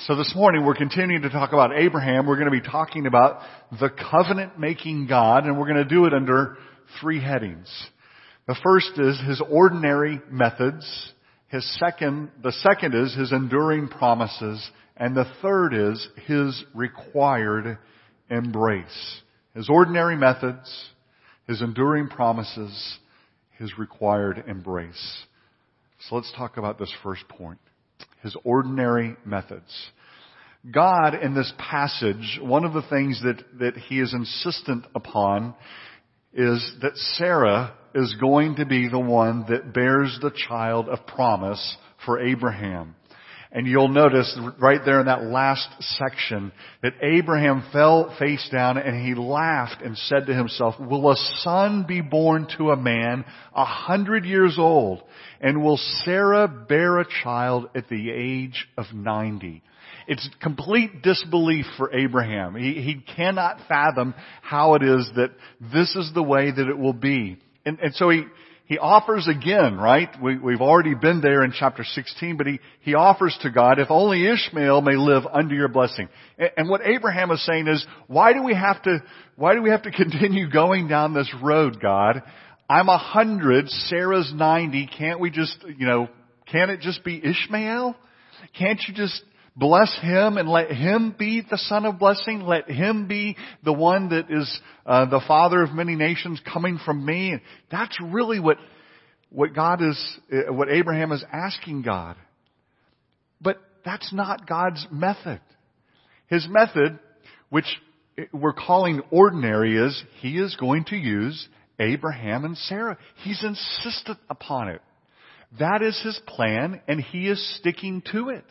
So this morning we're continuing to talk about Abraham. We're going to be talking about the covenant making God and we're going to do it under three headings. The first is his ordinary methods. His second, the second is his enduring promises. And the third is his required embrace. His ordinary methods, his enduring promises, his required embrace. So let's talk about this first point his ordinary methods. God in this passage, one of the things that, that he is insistent upon is that Sarah is going to be the one that bears the child of promise for Abraham. And you'll notice right there in that last section that Abraham fell face down and he laughed and said to himself, will a son be born to a man a hundred years old? And will Sarah bear a child at the age of ninety? It's complete disbelief for Abraham. He, he cannot fathom how it is that this is the way that it will be. And, and so he, he offers again, right? We, we've already been there in chapter 16, but he, he offers to God, if only Ishmael may live under your blessing. And, and what Abraham is saying is, why do we have to, why do we have to continue going down this road, God? I'm a hundred, Sarah's ninety, can't we just, you know, can't it just be Ishmael? Can't you just bless him and let him be the son of blessing. Let him be the one that is uh, the father of many nations coming from me. And that's really what what God is, uh, what Abraham is asking God. But that's not God's method. His method, which we're calling ordinary, is He is going to use Abraham and Sarah. He's insistent upon it. That is His plan, and He is sticking to it.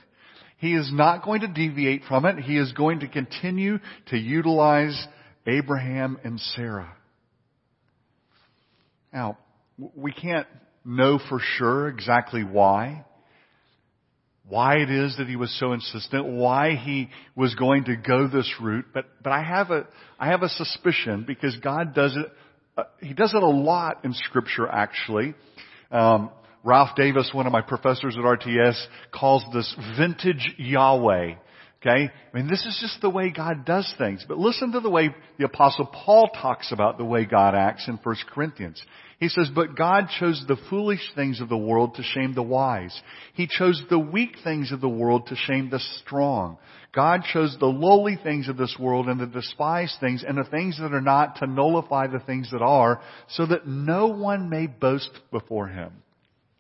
He is not going to deviate from it. He is going to continue to utilize Abraham and Sarah. Now, we can't know for sure exactly why. Why it is that he was so insistent, why he was going to go this route, but, but I have a, I have a suspicion because God does it, uh, he does it a lot in scripture actually. Um, Ralph Davis, one of my professors at RTS, calls this vintage Yahweh. Okay? I mean, this is just the way God does things. But listen to the way the apostle Paul talks about the way God acts in 1 Corinthians. He says, but God chose the foolish things of the world to shame the wise. He chose the weak things of the world to shame the strong. God chose the lowly things of this world and the despised things and the things that are not to nullify the things that are so that no one may boast before Him.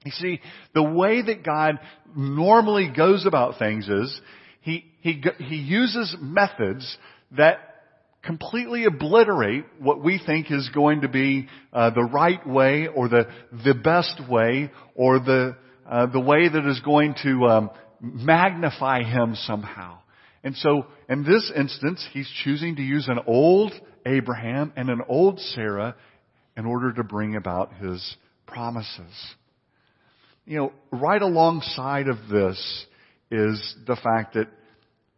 You see, the way that God normally goes about things is he, he, he uses methods that completely obliterate what we think is going to be uh, the right way or the, the best way or the, uh, the way that is going to um, magnify him somehow. And so, in this instance, he's choosing to use an old Abraham and an old Sarah in order to bring about his promises you know, right alongside of this is the fact that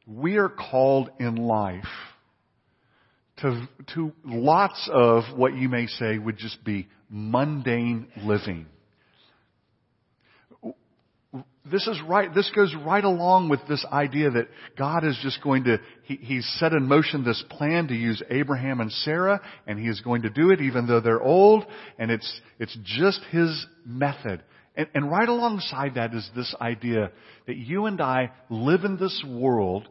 we are called in life to, to lots of what you may say would just be mundane living. This is right, this goes right along with this idea that God is just going to, he, He's set in motion this plan to use Abraham and Sarah, and He is going to do it even though they're old, and it's, it's just His method. And, and right alongside that is this idea that you and I live in this world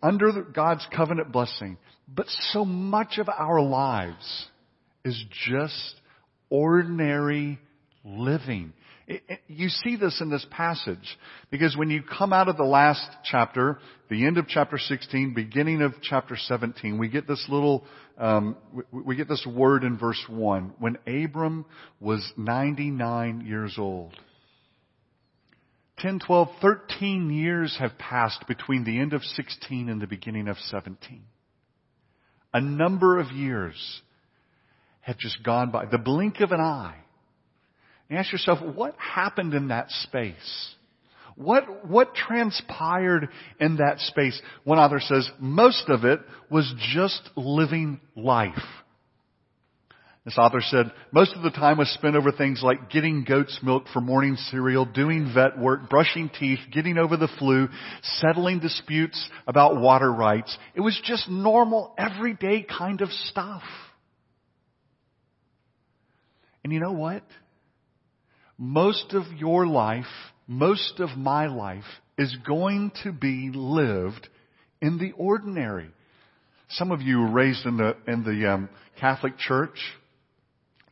under God's covenant blessing, but so much of our lives is just ordinary living. It, it, you see this in this passage because when you come out of the last chapter, the end of chapter 16, beginning of chapter 17, we get this little, um, we, we get this word in verse 1. When Abram was 99 years old. 10, 12, 13 years have passed between the end of 16 and the beginning of 17. A number of years have just gone by. The blink of an eye. And ask yourself, what happened in that space? What, what transpired in that space? One author says, most of it was just living life. This author said, most of the time was spent over things like getting goat's milk for morning cereal, doing vet work, brushing teeth, getting over the flu, settling disputes about water rights. It was just normal, everyday kind of stuff. And you know what? Most of your life, most of my life is going to be lived in the ordinary. Some of you were raised in the, in the um, Catholic Church.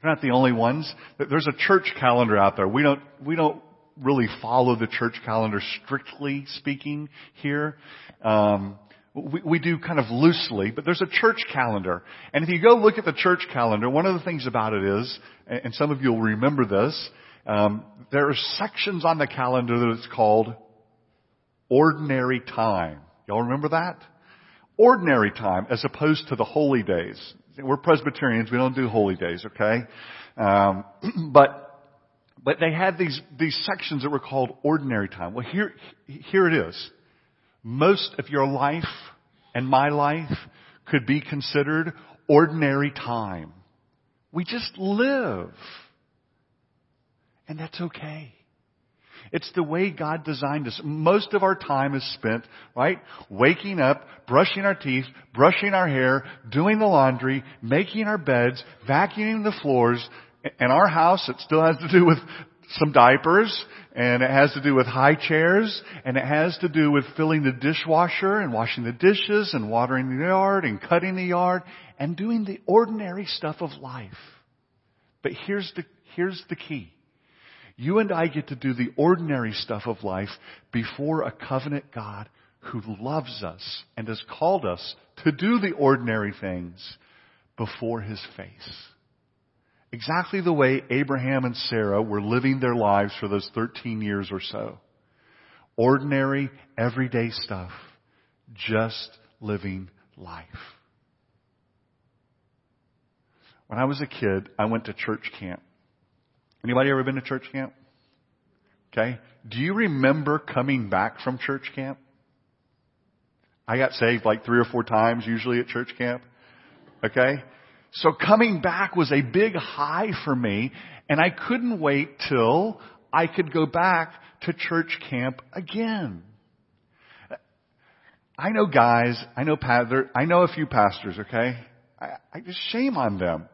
You're not the only ones. There's a church calendar out there. We don't, we don't really follow the church calendar strictly speaking here. Um, we, we do kind of loosely, but there's a church calendar. And if you go look at the church calendar, one of the things about it is, and some of you will remember this, um, there are sections on the calendar that it's called ordinary time. Y'all remember that? Ordinary time as opposed to the holy days. We're Presbyterians. We don't do holy days, okay? Um, but but they had these these sections that were called ordinary time. Well, here here it is. Most of your life and my life could be considered ordinary time. We just live. And that's okay. It's the way God designed us. Most of our time is spent, right, waking up, brushing our teeth, brushing our hair, doing the laundry, making our beds, vacuuming the floors. In our house, it still has to do with some diapers, and it has to do with high chairs, and it has to do with filling the dishwasher and washing the dishes and watering the yard and cutting the yard and doing the ordinary stuff of life. But here's the, here's the key. You and I get to do the ordinary stuff of life before a covenant God who loves us and has called us to do the ordinary things before his face. Exactly the way Abraham and Sarah were living their lives for those 13 years or so. Ordinary, everyday stuff. Just living life. When I was a kid, I went to church camp. Anybody ever been to church camp? Okay. Do you remember coming back from church camp? I got saved like three or four times usually at church camp. Okay. So coming back was a big high for me and I couldn't wait till I could go back to church camp again. I know guys, I know, I know a few pastors, okay? I, I just shame on them.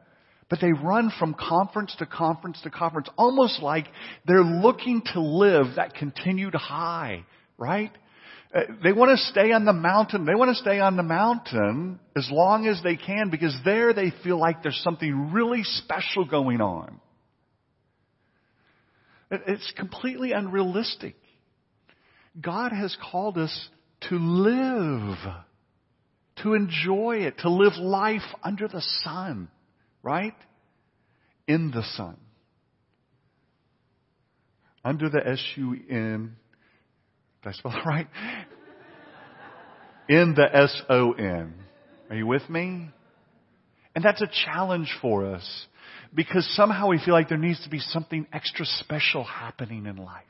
But they run from conference to conference to conference, almost like they're looking to live that continued high, right? Uh, they want to stay on the mountain. They want to stay on the mountain as long as they can because there they feel like there's something really special going on. It's completely unrealistic. God has called us to live, to enjoy it, to live life under the sun right? In the sun. Under the S-U-N, did I spell right? In the S-O-N. Are you with me? And that's a challenge for us because somehow we feel like there needs to be something extra special happening in life.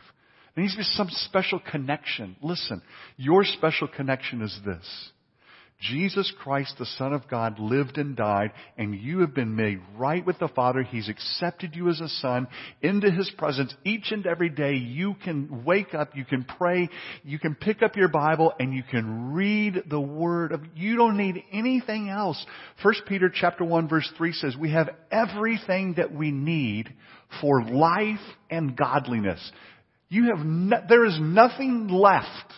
There needs to be some special connection. Listen, your special connection is this. Jesus Christ, the Son of God, lived and died, and you have been made right with the Father. He's accepted you as a son into His presence each and every day. You can wake up, you can pray, you can pick up your Bible, and you can read the Word of, you don't need anything else. 1 Peter chapter 1 verse 3 says, we have everything that we need for life and godliness. You have, no, there is nothing left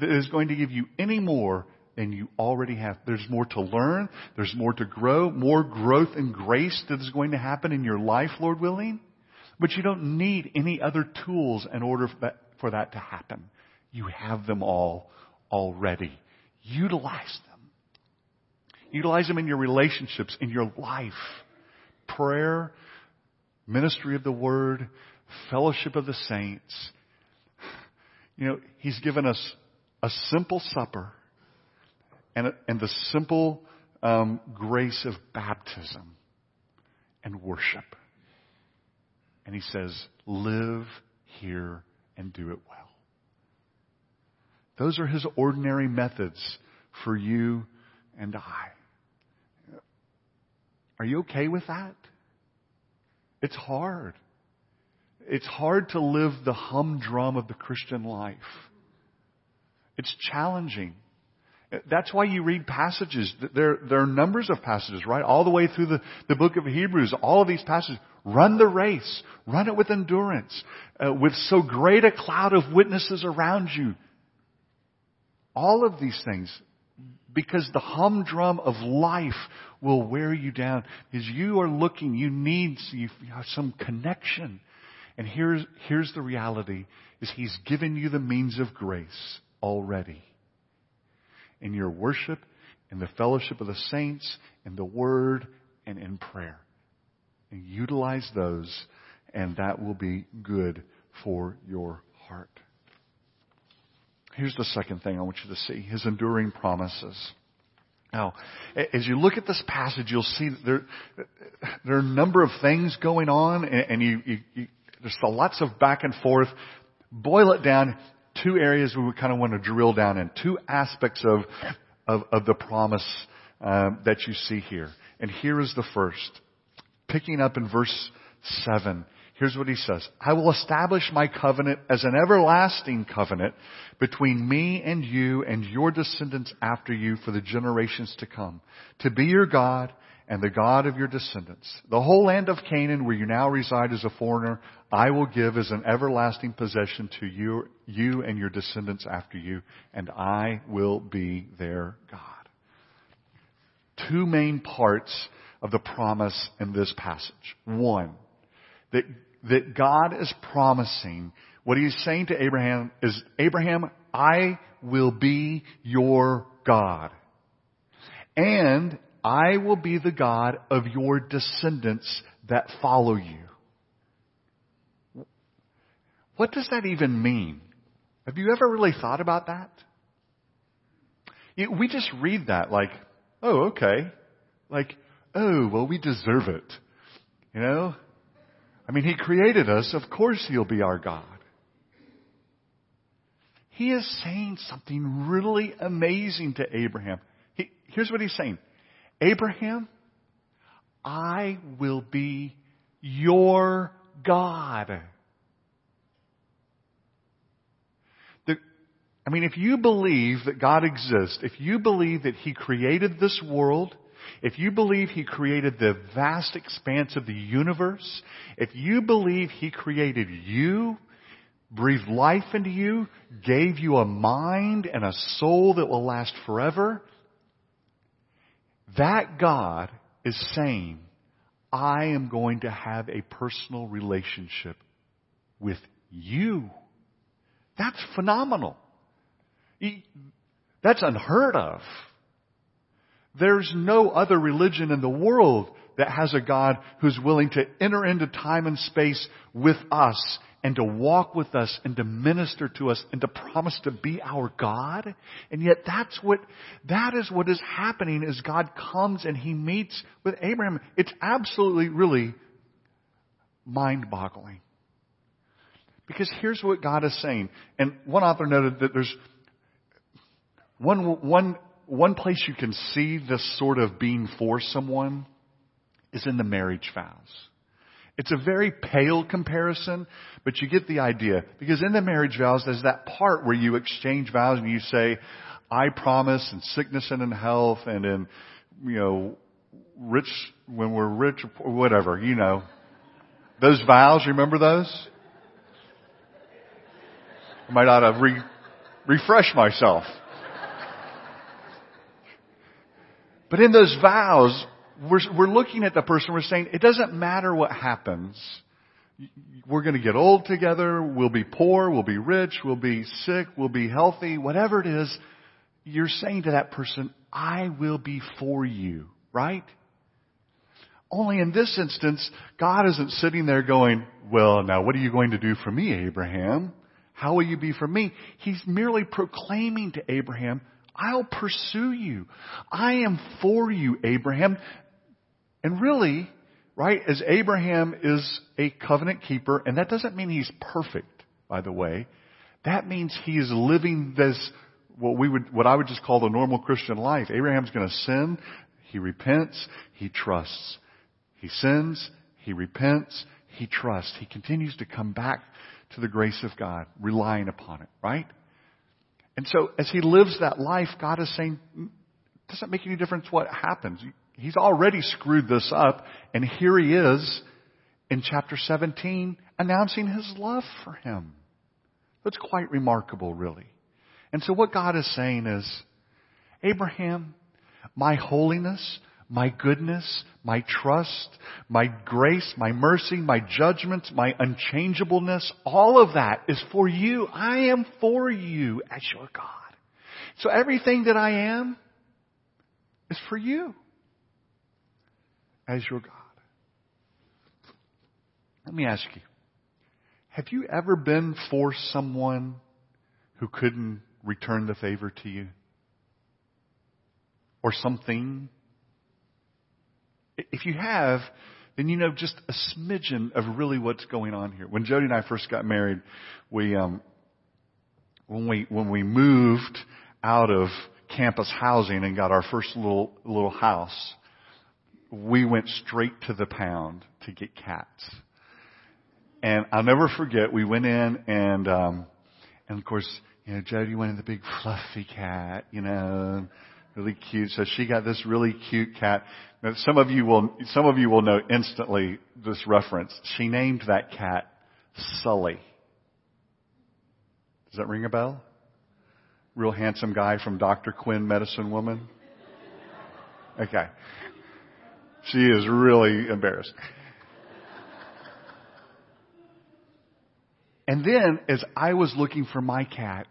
that is going to give you any more and you already have. There's more to learn. There's more to grow, more growth and grace that is going to happen in your life, Lord willing. But you don't need any other tools in order for that, for that to happen. You have them all already. Utilize them. Utilize them in your relationships, in your life. Prayer, ministry of the word, fellowship of the saints. You know, He's given us a simple supper and, and the simple um, grace of baptism and worship. And he says, live here and do it well. Those are his ordinary methods for you and I. Are you okay with that? It's hard. It's hard to live the humdrum of the Christian life. It's challenging. That's why you read passages. There, there are numbers of passages, right? All the way through the, the book of Hebrews, all of these passages. Run the race. Run it with endurance. Uh, with so great a cloud of witnesses around you. All of these things. Because the humdrum of life will wear you down. Because you are looking, you need you some connection. And here's, here's the reality, is He's given you the means of grace already in your worship, in the fellowship of the saints, in the Word, and in prayer. And utilize those, and that will be good for your heart. Here's the second thing I want you to see His enduring promises. Now, as you look at this passage, you'll see there, there are a number of things going on, and you, you, you there's lots of back and forth. Boil it down two areas we kind of want to drill down in, two aspects of, of, of the promise um, that you see here. And here is the first. Picking up in verse 7, here's what he says. I will establish my covenant as an everlasting covenant between me and you and your descendants after you for the generations to come. To be your God and the God of your descendants. The whole land of Canaan where you now reside as a foreigner, I will give as an everlasting possession to you, you and your descendants after you, and I will be their God. Two main parts of the promise in this passage. One, that, that God is promising, what he's saying to Abraham is, Abraham, I will be your God. And I will be the God of your descendants that follow you. What does that even mean? Have you ever really thought about that? We just read that like, oh, okay. Like, oh, well, we deserve it. You know? I mean, He created us. Of course He'll be our God. He is saying something really amazing to Abraham. He, here's what He's saying. Abraham, I will be your God. I mean, if you believe that God exists, if you believe that He created this world, if you believe He created the vast expanse of the universe, if you believe He created you, breathed life into you, gave you a mind and a soul that will last forever, that God is saying, I am going to have a personal relationship with you. That's phenomenal. That's unheard of. There's no other religion in the world that has a God who's willing to enter into time and space with us and to walk with us and to minister to us and to promise to be our God. And yet that's what, that is what is happening as God comes and He meets with Abraham. It's absolutely, really mind boggling. Because here's what God is saying. And one author noted that there's one, one, one place you can see this sort of being for someone is in the marriage vows. It's a very pale comparison, but you get the idea. Because in the marriage vows, there's that part where you exchange vows and you say, I promise in sickness and in health and in, you know, rich, when we're rich or whatever, you know. Those vows, remember those? I might ought to re- refresh myself. But in those vows, we're, we're looking at the person, we're saying, it doesn't matter what happens. We're going to get old together, we'll be poor, we'll be rich, we'll be sick, we'll be healthy, whatever it is, you're saying to that person, I will be for you, right? Only in this instance, God isn't sitting there going, well, now what are you going to do for me, Abraham? How will you be for me? He's merely proclaiming to Abraham, I'll pursue you. I am for you, Abraham. And really, right, as Abraham is a covenant keeper, and that doesn't mean he's perfect, by the way. That means he is living this, what we would, what I would just call the normal Christian life. Abraham's going to sin. He repents. He trusts. He sins, he repents, he trusts. He continues to come back to the grace of God, relying upon it, right? And so as he lives that life, God is saying, "Mm, doesn't make any difference what happens. He's already screwed this up, and here he is in chapter 17 announcing his love for him. That's quite remarkable, really. And so what God is saying is, Abraham, my holiness, my goodness, my trust, my grace, my mercy, my judgments, my unchangeableness, all of that is for you. I am for you as your God. So everything that I am is for you as your God. Let me ask you, have you ever been for someone who couldn't return the favor to you? Or something? If you have, then you know just a smidgen of really what's going on here. When Jody and I first got married, we, um, when we, when we moved out of campus housing and got our first little, little house, we went straight to the pound to get cats. And I'll never forget, we went in and, um, and of course, you know, Jody wanted the big fluffy cat, you know, really cute. So she got this really cute cat. Now, some of you will, some of you will know instantly this reference. She named that cat Sully. Does that ring a bell? Real handsome guy from Dr. Quinn, Medicine Woman. Okay. She is really embarrassed. And then, as I was looking for my cat,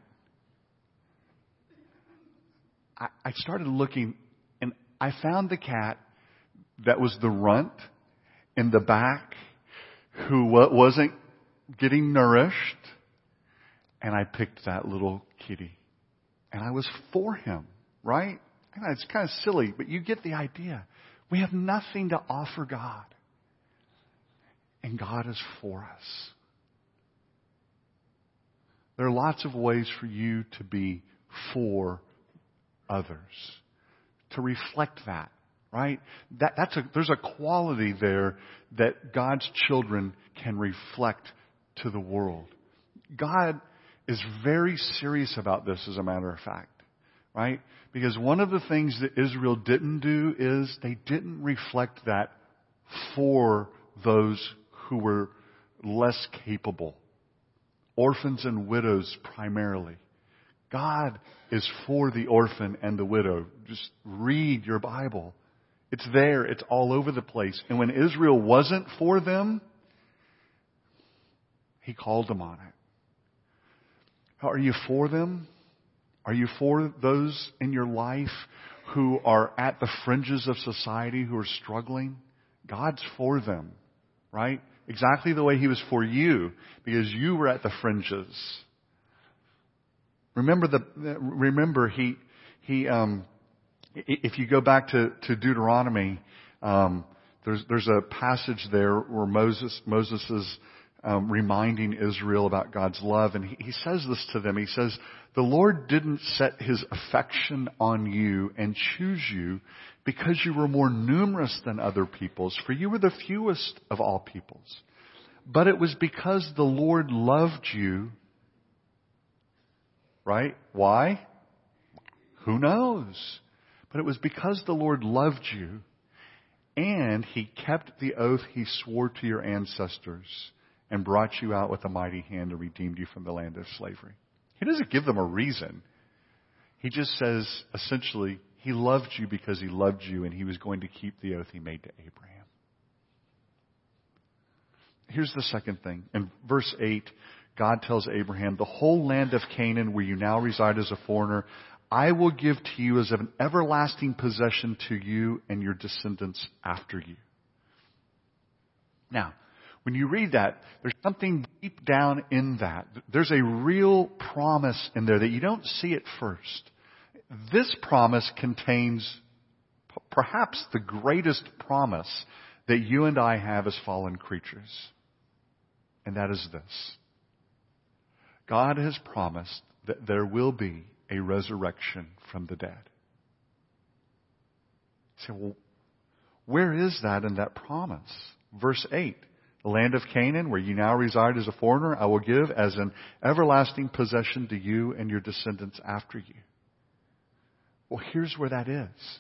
I, I started looking and I found the cat that was the runt in the back who wasn't getting nourished. And I picked that little kitty. And I was for him, right? And it's kind of silly, but you get the idea. We have nothing to offer God. And God is for us. There are lots of ways for you to be for others, to reflect that, right? That, that's a, there's a quality there that God's children can reflect to the world. God is very serious about this, as a matter of fact, right? Because one of the things that Israel didn't do is they didn't reflect that for those who were less capable orphans and widows primarily. God is for the orphan and the widow. Just read your Bible. It's there. It's all over the place. And when Israel wasn't for them, He called them on it. Are you for them? Are you for those in your life who are at the fringes of society who are struggling? God's for them, right? Exactly the way He was for you, because you were at the fringes. Remember the, remember He, He, um, if you go back to, to Deuteronomy, um, there's, there's a passage there where Moses, Moses is, um, reminding Israel about God's love, and he, he says this to them. He says, "The Lord didn't set His affection on you and choose you because you were more numerous than other peoples, for you were the fewest of all peoples. But it was because the Lord loved you. Right? Why? Who knows? But it was because the Lord loved you and He kept the oath He swore to your ancestors and brought you out with a mighty hand and redeemed you from the land of slavery. He doesn't give them a reason. He just says, essentially, he loved you because he loved you and he was going to keep the oath he made to Abraham. Here's the second thing. In verse 8, God tells Abraham, the whole land of Canaan where you now reside as a foreigner, I will give to you as an everlasting possession to you and your descendants after you. Now, when you read that, there's something deep down in that. There's a real promise in there that you don't see at first this promise contains perhaps the greatest promise that you and I have as fallen creatures. And that is this. God has promised that there will be a resurrection from the dead. You say, well, Where is that in that promise? Verse 8. The land of Canaan, where you now reside as a foreigner, I will give as an everlasting possession to you and your descendants after you. Well, here's where that is.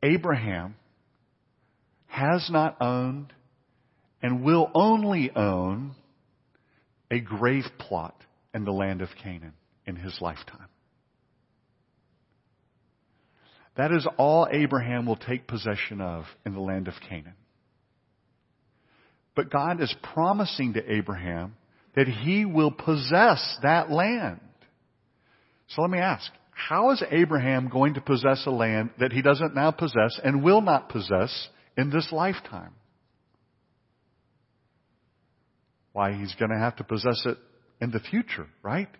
Abraham has not owned and will only own a grave plot in the land of Canaan in his lifetime. That is all Abraham will take possession of in the land of Canaan. But God is promising to Abraham that he will possess that land. So let me ask, how is Abraham going to possess a land that he doesn't now possess and will not possess in this lifetime? Why, he's going to have to possess it in the future, right?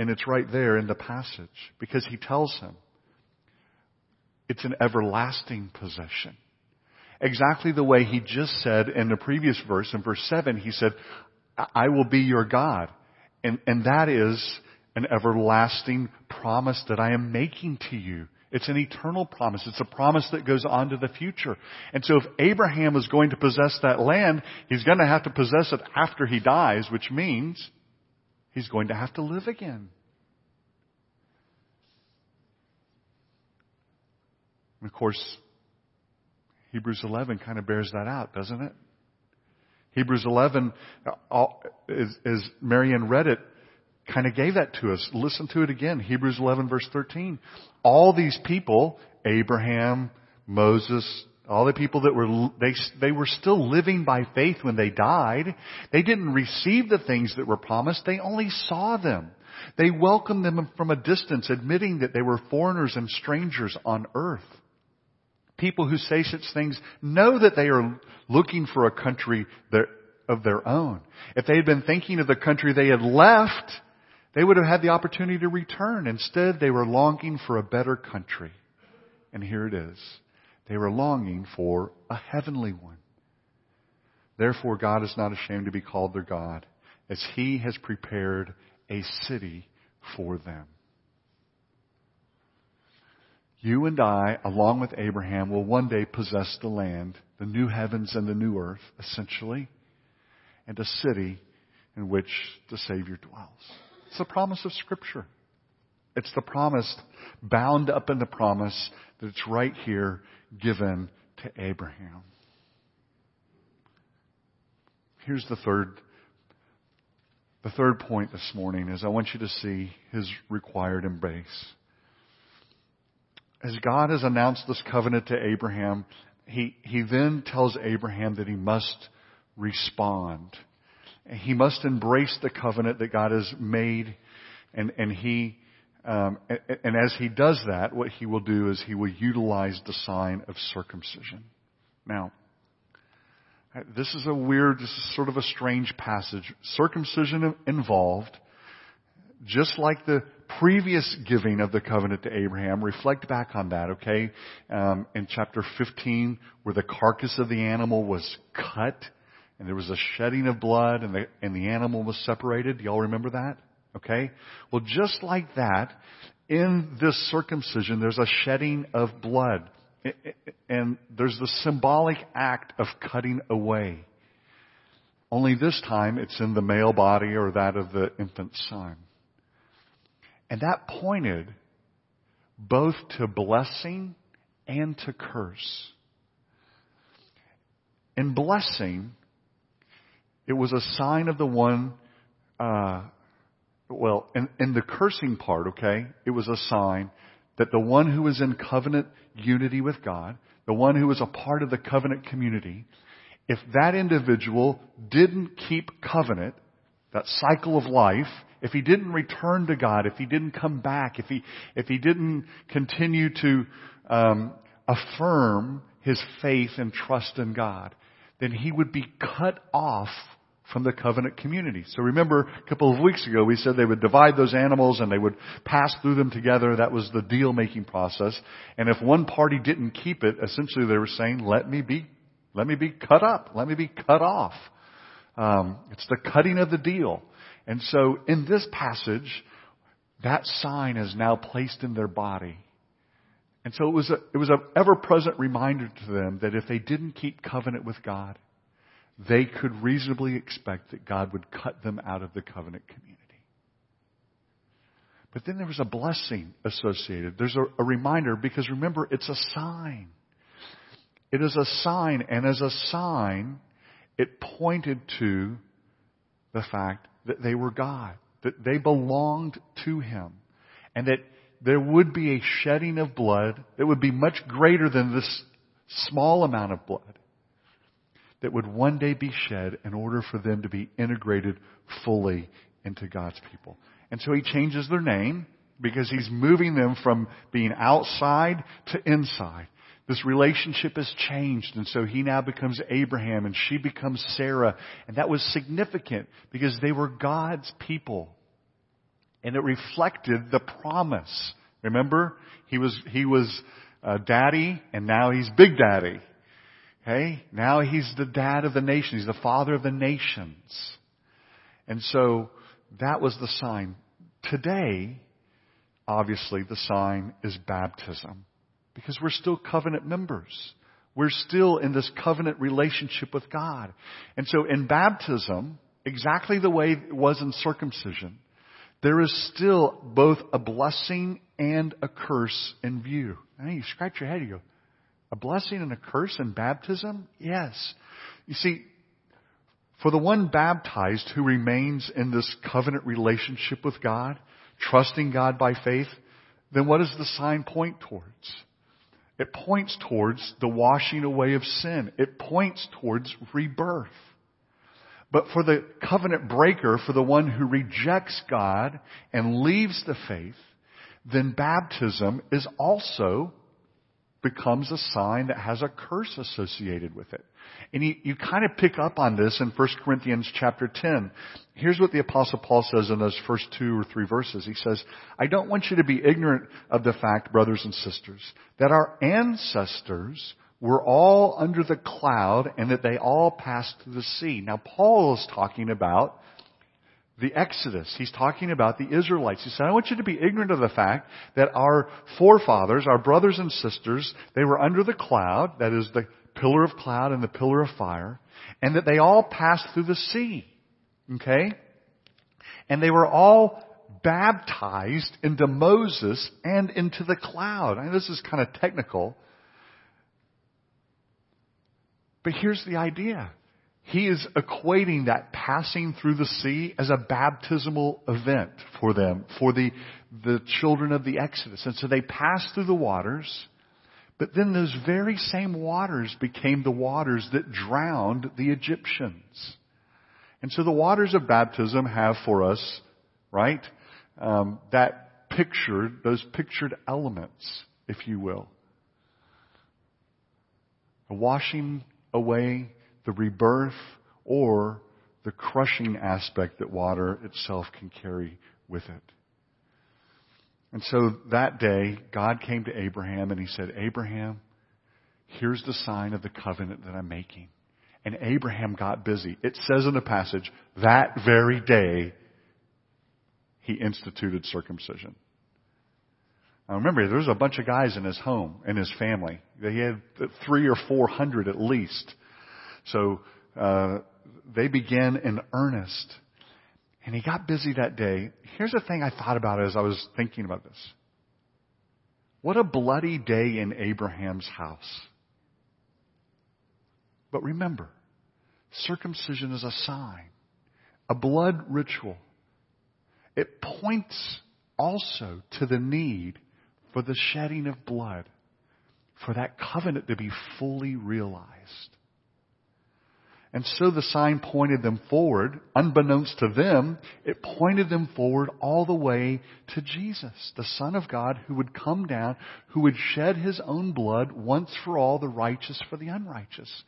And it's right there in the passage because he tells him it's an everlasting possession exactly the way he just said in the previous verse. In verse 7, he said, I will be your God. And, and that is an everlasting promise that I am making to you. It's an eternal promise. It's a promise that goes on to the future. And so if Abraham is going to possess that land, he's going to have to possess it after he dies, which means he's going to have to live again. And of course, Hebrews 11 kind of bears that out, doesn't it? Hebrews 11, uh, as, Marianne read it, kind of gave that to us. Listen to it again. Hebrews 11 verse 13. All these people, Abraham, Moses, all the people that were, they, they were still living by faith when they died. They didn't receive the things that were promised. They only saw them. They welcomed them from a distance, admitting that they were foreigners and strangers on earth people who say such things know that they are looking for a country of their own. If they had been thinking of the country they had left, they would have had the opportunity to return. Instead, they were longing for a better country. And here it is. They were longing for a heavenly one. Therefore, God is not ashamed to be called their God, as He has prepared a city for them. You and I, along with Abraham, will one day possess the land, the new heavens and the new earth, essentially, and a city in which the Savior dwells. It's the promise of Scripture. It's the promise bound up in the promise that it's right here given to Abraham. Here's the third the third point this morning is I want you to see his required embrace as God has announced this covenant to Abraham, he, he then tells Abraham that he must respond. He must embrace the covenant that God has made, and, and he, um, and, and as he does that, what he will do is he will utilize the sign of circumcision. Now, this is a weird, this is sort of a strange passage. Circumcision involved, just like the previous giving of the covenant to Abraham, reflect back on that, okay? Um, in chapter 15, where the carcass of the animal was cut, and there was a shedding of blood, and the, and the animal was separated. Y'all remember that? Okay? Well, just like that, in this circumcision, there's a shedding of blood. And there's the symbolic act of cutting away. Only this time it's in the male body or that of the infant son. And that pointed both to blessing and to curse. In blessing, it was a sign of the one, uh, well, in, in the cursing part, okay, it was a sign that the one who was in covenant unity with God, the one who was a part of the covenant community, if that individual didn't keep covenant, that cycle of life, if he didn't return to God, if he didn't come back, if he, if he didn't continue to um, affirm his faith and trust in God, then he would be cut off from the covenant community. So remember, a couple of weeks ago, we said they would divide those animals and they would pass through them together. That was the deal making process. And if one party didn't keep it, essentially they were saying, let me be, let me be cut up. Let me be cut off. Um, it's the cutting of the deal. And so in this passage, that sign is now placed in their body. And so it was a, it was an ever-present reminder to them that if they didn't keep covenant with God, they could reasonably expect that God would cut them out of the covenant community. But then there was a blessing associated. There's a, a reminder because remember, it's a sign. It is a sign, and as a sign, it pointed to the fact that they were God, that they belonged to Him, and that there would be a shedding of blood that would be much greater than this small amount of blood that would one day be shed in order for them to be integrated fully into God's people. And so he changes their name because he's moving them from being outside to inside. This relationship has changed, and so he now becomes Abraham and she becomes Sarah. And that was significant because they were God's people. And it reflected the promise. Remember? He was, he was uh, daddy, and now he's big daddy. Okay? Now he's the dad of the nation. He's the father of the nations. And so that was the sign. Today, obviously, the sign is baptism because we're still covenant members. We're still in this covenant relationship with God. And so in baptism, exactly the way it was in circumcision, there is still both a blessing and a curse in view. You scratch your head, you go, a blessing and a curse in baptism? Yes. You see, for the one baptized who remains in this covenant relationship with God, trusting God by faith, then what does the sign point towards? It points towards the washing away of sin. It points towards rebirth. But for the covenant breaker, for the one who rejects God and leaves the faith, then baptism is also becomes a sign that has a curse associated with it. And you, you kind of pick up on this in 1 Corinthians chapter 10. Here's what the apostle Paul says in those first two or three verses. He says, I don't want you to be ignorant of the fact, brothers and sisters, that our ancestors were all under the cloud and that they all passed through the sea. Now Paul is talking about the Exodus. He's talking about the Israelites. He said, I want you to be ignorant of the fact that our forefathers, our brothers and sisters, they were under the cloud, that is the pillar of cloud and the pillar of fire, and that they all passed through the sea. Okay? And they were all baptized into Moses and into the cloud. I this is kind of technical. But here's the idea. He is equating that passing through the sea as a baptismal event for them, for the, the children of the Exodus. And so they passed through the waters, but then those very same waters became the waters that drowned the Egyptians. And so the waters of baptism have for us, right, um, that pictured, those pictured elements, if you will. A washing away the rebirth or the crushing aspect that water itself can carry with it. And so that day, God came to Abraham and he said, Abraham, here's the sign of the covenant that I'm making. And Abraham got busy. It says in the passage, that very day, he instituted circumcision. Now remember, there was a bunch of guys in his home, in his family. They had three or four hundred at least. So uh, they began in earnest. And he got busy that day. Here's the thing I thought about as I was thinking about this. What a bloody day in Abraham's house. But remember, circumcision is a sign, a blood ritual. It points also to the need for the shedding of blood, for that covenant to be fully realized. And so the sign pointed them forward, unbeknownst to them, it pointed them forward all the way to Jesus, the Son of God who would come down, who would shed his own blood once for all, the righteous for the unrighteous.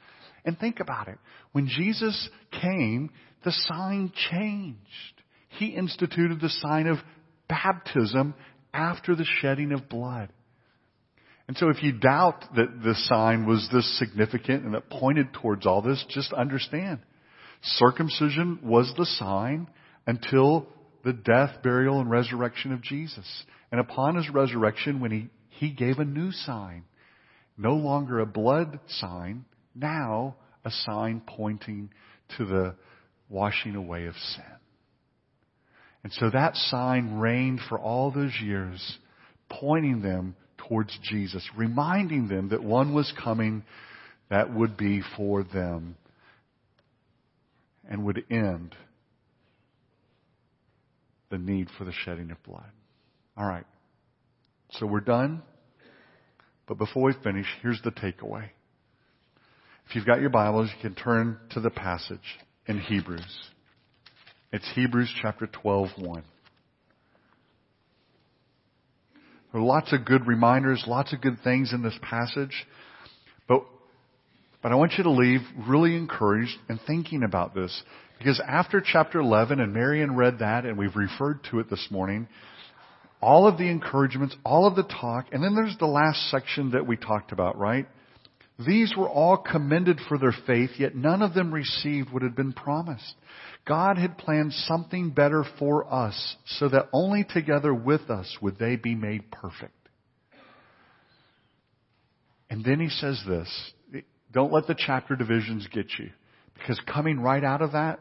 And think about it. When Jesus came, the sign changed. He instituted the sign of baptism after the shedding of blood. And so if you doubt that this sign was this significant and it pointed towards all this, just understand. Circumcision was the sign until the death, burial, and resurrection of Jesus. And upon his resurrection, when he, He gave a new sign. No longer a blood sign, now a sign pointing to the washing away of sin. And so that sign reigned for all those years, pointing them towards Jesus, reminding them that one was coming that would be for them and would end the need for the shedding of blood. All right. So we're done. But before we finish, here's the takeaway. If you've got your Bibles, you can turn to the passage in Hebrews. It's Hebrews chapter 12, 1. There are lots of good reminders, lots of good things in this passage. But, but I want you to leave really encouraged and thinking about this. Because after chapter 11, and Marion read that, and we've referred to it this morning, all of the encouragements, all of the talk, and then there's the last section that we talked about, right? These were all commended for their faith, yet none of them received what had been promised. God had planned something better for us, so that only together with us would they be made perfect. And then he says this, don't let the chapter divisions get you. Because coming right out of that,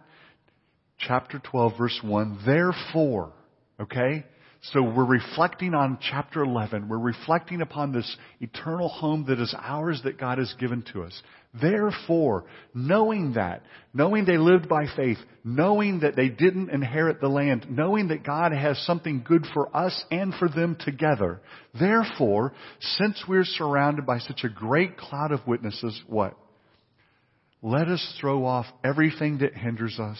chapter 12 verse 1, therefore, okay? So we're reflecting on chapter 11. We're reflecting upon this eternal home that is ours that God has given to us. Therefore, knowing that, knowing they lived by faith, knowing that they didn't inherit the land, knowing that God has something good for us and for them together. Therefore, since we're surrounded by such a great cloud of witnesses, what? Let us throw off everything that hinders us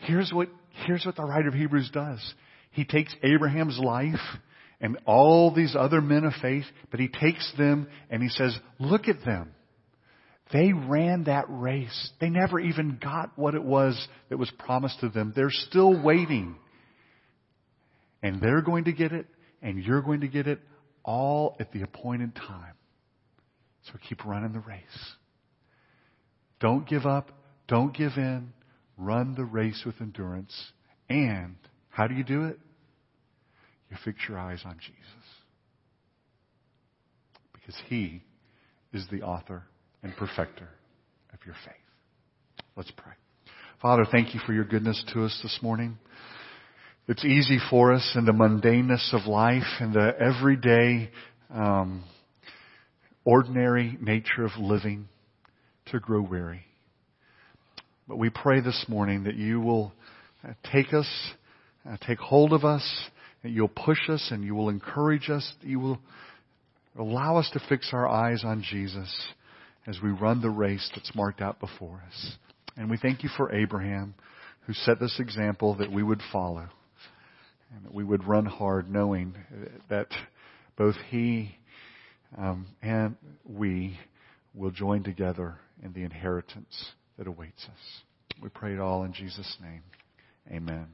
Here's what, here's what the writer of Hebrews does. He takes Abraham's life and all these other men of faith, but he takes them and he says, look at them. They ran that race. They never even got what it was that was promised to them. They're still waiting. And they're going to get it, and you're going to get it all at the appointed time. So keep running the race. Don't give up. Don't give in. Run the race with endurance. And how do you do it? You fix your eyes on Jesus. Because He is the author and perfecter of your faith. Let's pray. Father, thank you for your goodness to us this morning. It's easy for us in the mundaneness of life and the everyday, um, ordinary nature of living to grow weary. But we pray this morning that you will uh, take us, uh, take hold of us, that you'll push us and you will encourage us, you will allow us to fix our eyes on Jesus as we run the race that's marked out before us. And we thank you for Abraham who set this example that we would follow and that we would run hard knowing that both he um, and we will join together in the inheritance that awaits us. We pray it all in Jesus' name. Amen.